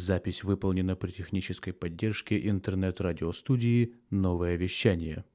Запись выполнена при технической поддержке интернет-радиостудии «Новое вещание».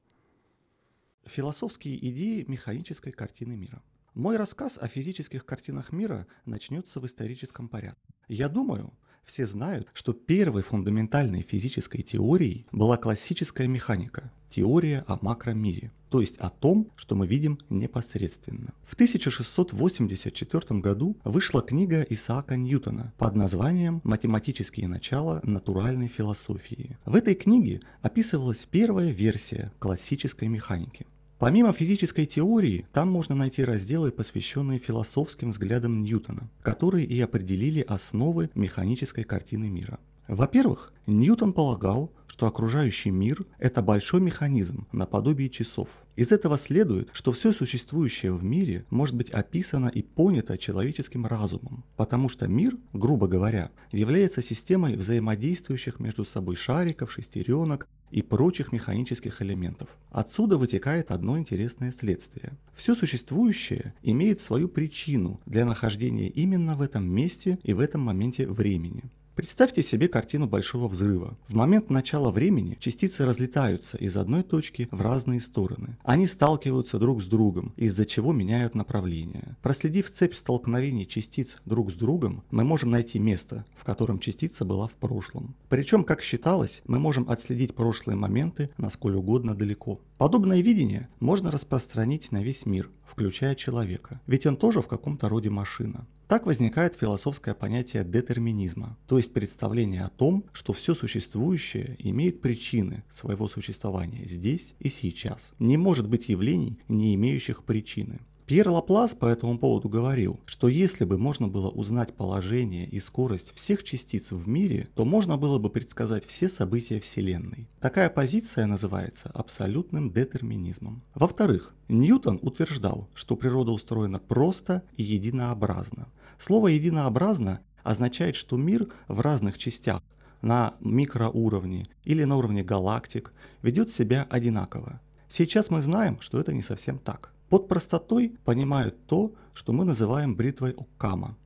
Философские идеи механической картины мира. Мой рассказ о физических картинах мира начнется в историческом порядке. Я думаю, все знают, что первой фундаментальной физической теорией была классическая механика, теория о макромире, то есть о том, что мы видим непосредственно. В 1684 году вышла книга Исаака Ньютона под названием «Математические начала натуральной философии». В этой книге описывалась первая версия классической механики. Помимо физической теории, там можно найти разделы, посвященные философским взглядам Ньютона, которые и определили основы механической картины мира. Во-первых, Ньютон полагал, что окружающий мир – это большой механизм наподобие часов. Из этого следует, что все существующее в мире может быть описано и понято человеческим разумом, потому что мир, грубо говоря, является системой взаимодействующих между собой шариков, шестеренок и прочих механических элементов. Отсюда вытекает одно интересное следствие. Все существующее имеет свою причину для нахождения именно в этом месте и в этом моменте времени. Представьте себе картину большого взрыва. В момент начала времени частицы разлетаются из одной точки в разные стороны. Они сталкиваются друг с другом, из-за чего меняют направление. Проследив цепь столкновений частиц друг с другом, мы можем найти место, в котором частица была в прошлом. Причем, как считалось, мы можем отследить прошлые моменты насколько угодно далеко. Подобное видение можно распространить на весь мир, включая человека, ведь он тоже в каком-то роде машина. Так возникает философское понятие детерминизма, то есть представление о том, что все существующее имеет причины своего существования здесь и сейчас. Не может быть явлений, не имеющих причины. Пьер Лаплас по этому поводу говорил, что если бы можно было узнать положение и скорость всех частиц в мире, то можно было бы предсказать все события Вселенной. Такая позиция называется абсолютным детерминизмом. Во-вторых, Ньютон утверждал, что природа устроена просто и единообразно. Слово «единообразно» означает, что мир в разных частях на микроуровне или на уровне галактик ведет себя одинаково. Сейчас мы знаем, что это не совсем так. Под простотой понимают то, что мы называем бритвой Оккама.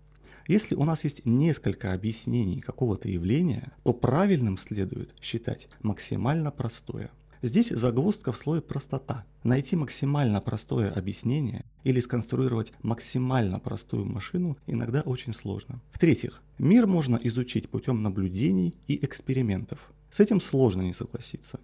Если у нас есть несколько объяснений какого-то явления, то правильным следует считать максимально простое. Здесь загвоздка в слое простота. Найти максимально простое объяснение или сконструировать максимально простую машину иногда очень сложно. В-третьих, мир можно изучить путем наблюдений и экспериментов. С этим сложно не согласиться.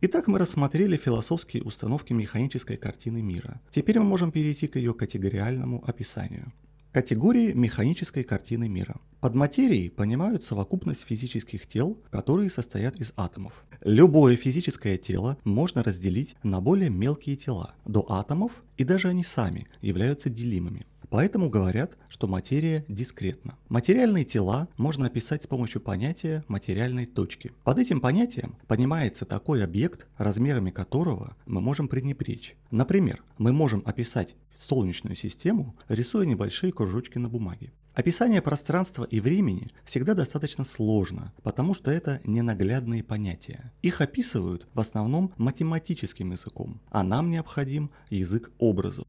Итак, мы рассмотрели философские установки механической картины мира. Теперь мы можем перейти к ее категориальному описанию. Категории механической картины мира. Под материей понимают совокупность физических тел, которые состоят из атомов. Любое физическое тело можно разделить на более мелкие тела, до атомов, и даже они сами являются делимыми. Поэтому говорят, что материя дискретна. Материальные тела можно описать с помощью понятия материальной точки. Под этим понятием понимается такой объект, размерами которого мы можем пренебречь. Например, мы можем описать Солнечную систему, рисуя небольшие кружочки на бумаге. Описание пространства и времени всегда достаточно сложно, потому что это ненаглядные понятия. Их описывают в основном математическим языком, а нам необходим язык образов.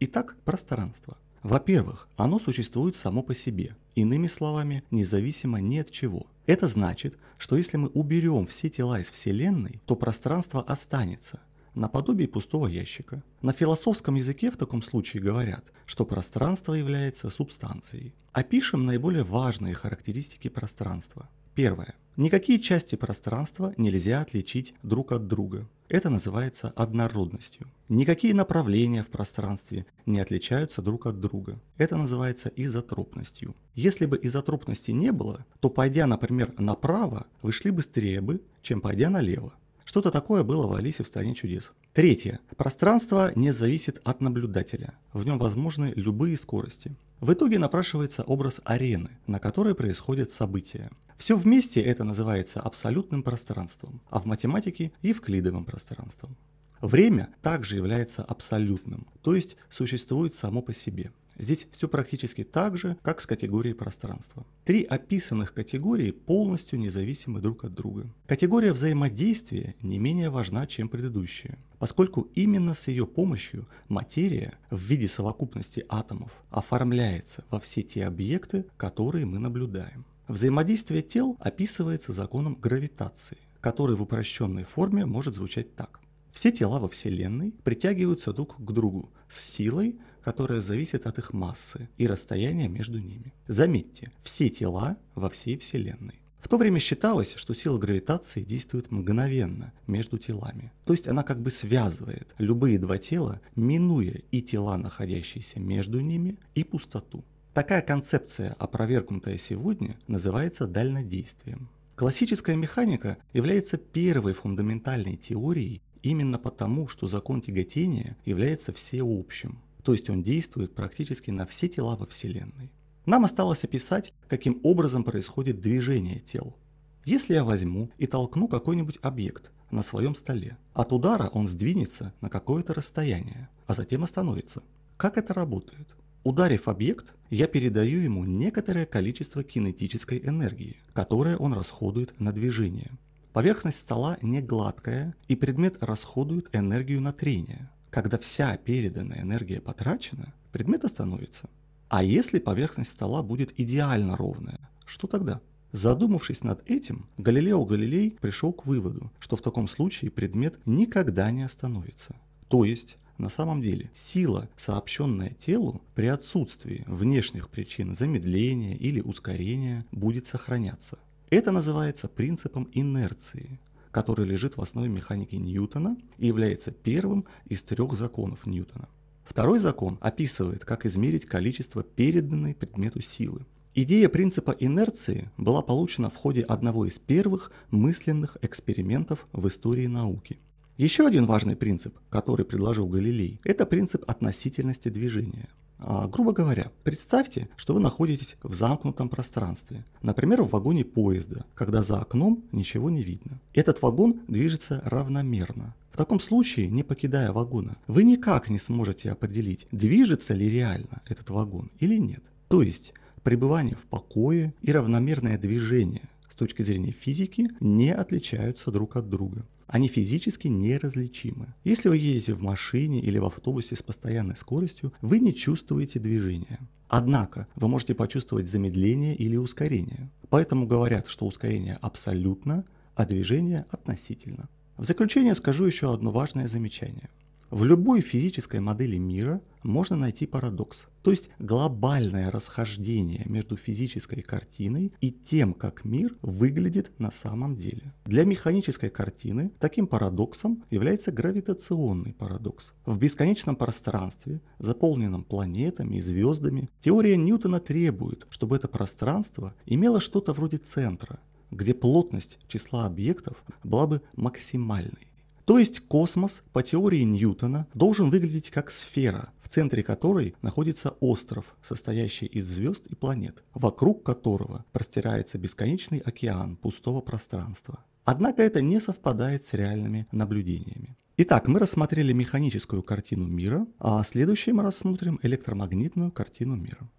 Итак, пространство. Во-первых, оно существует само по себе, иными словами, независимо ни от чего. Это значит, что если мы уберем все тела из Вселенной, то пространство останется, наподобие пустого ящика. На философском языке в таком случае говорят, что пространство является субстанцией. Опишем наиболее важные характеристики пространства. Первое. Никакие части пространства нельзя отличить друг от друга. Это называется однородностью. Никакие направления в пространстве не отличаются друг от друга. Это называется изотропностью. Если бы изотропности не было, то пойдя, например, направо, вы шли быстрее бы, чем пойдя налево. Что-то такое было в Алисе в стране чудес. Третье. Пространство не зависит от наблюдателя. В нем возможны любые скорости. В итоге напрашивается образ арены, на которой происходят события. Все вместе это называется абсолютным пространством, а в математике – евклидовым пространством. Время также является абсолютным, то есть существует само по себе. Здесь все практически так же, как с категорией пространства. Три описанных категории полностью независимы друг от друга. Категория взаимодействия не менее важна, чем предыдущая, поскольку именно с ее помощью материя в виде совокупности атомов оформляется во все те объекты, которые мы наблюдаем. Взаимодействие тел описывается законом гравитации, который в упрощенной форме может звучать так. Все тела во Вселенной притягиваются друг к другу с силой, которая зависит от их массы и расстояния между ними. Заметьте, все тела во всей Вселенной. В то время считалось, что сила гравитации действует мгновенно между телами. То есть она как бы связывает любые два тела, минуя и тела, находящиеся между ними, и пустоту. Такая концепция, опровергнутая сегодня, называется дальнодействием. Классическая механика является первой фундаментальной теорией именно потому, что закон тяготения является всеобщим, то есть он действует практически на все тела во Вселенной. Нам осталось описать, каким образом происходит движение тел. Если я возьму и толкну какой-нибудь объект на своем столе, от удара он сдвинется на какое-то расстояние, а затем остановится. Как это работает? Ударив объект, я передаю ему некоторое количество кинетической энергии, которое он расходует на движение. Поверхность стола не гладкая, и предмет расходует энергию на трение. Когда вся переданная энергия потрачена, предмет остановится. А если поверхность стола будет идеально ровная, что тогда? Задумавшись над этим, Галилео Галилей пришел к выводу, что в таком случае предмет никогда не остановится. То есть, на самом деле, сила, сообщенная телу, при отсутствии внешних причин замедления или ускорения, будет сохраняться. Это называется принципом инерции, который лежит в основе механики Ньютона и является первым из трех законов Ньютона. Второй закон описывает, как измерить количество переданной предмету силы. Идея принципа инерции была получена в ходе одного из первых мысленных экспериментов в истории науки. Еще один важный принцип, который предложил Галилей, это принцип относительности движения – а, грубо говоря, представьте, что вы находитесь в замкнутом пространстве, например, в вагоне поезда, когда за окном ничего не видно. Этот вагон движется равномерно. В таком случае, не покидая вагона, вы никак не сможете определить, движется ли реально этот вагон или нет. То есть, пребывание в покое и равномерное движение с точки зрения физики не отличаются друг от друга. Они физически неразличимы. Если вы едете в машине или в автобусе с постоянной скоростью, вы не чувствуете движения. Однако вы можете почувствовать замедление или ускорение. Поэтому говорят, что ускорение абсолютно, а движение относительно. В заключение скажу еще одно важное замечание – в любой физической модели мира можно найти парадокс, то есть глобальное расхождение между физической картиной и тем, как мир выглядит на самом деле. Для механической картины таким парадоксом является гравитационный парадокс. В бесконечном пространстве, заполненном планетами и звездами, теория Ньютона требует, чтобы это пространство имело что-то вроде центра, где плотность числа объектов была бы максимальной. То есть космос, по теории Ньютона, должен выглядеть как сфера, в центре которой находится остров, состоящий из звезд и планет, вокруг которого простирается бесконечный океан пустого пространства. Однако это не совпадает с реальными наблюдениями. Итак, мы рассмотрели механическую картину мира, а следующее мы рассмотрим электромагнитную картину мира.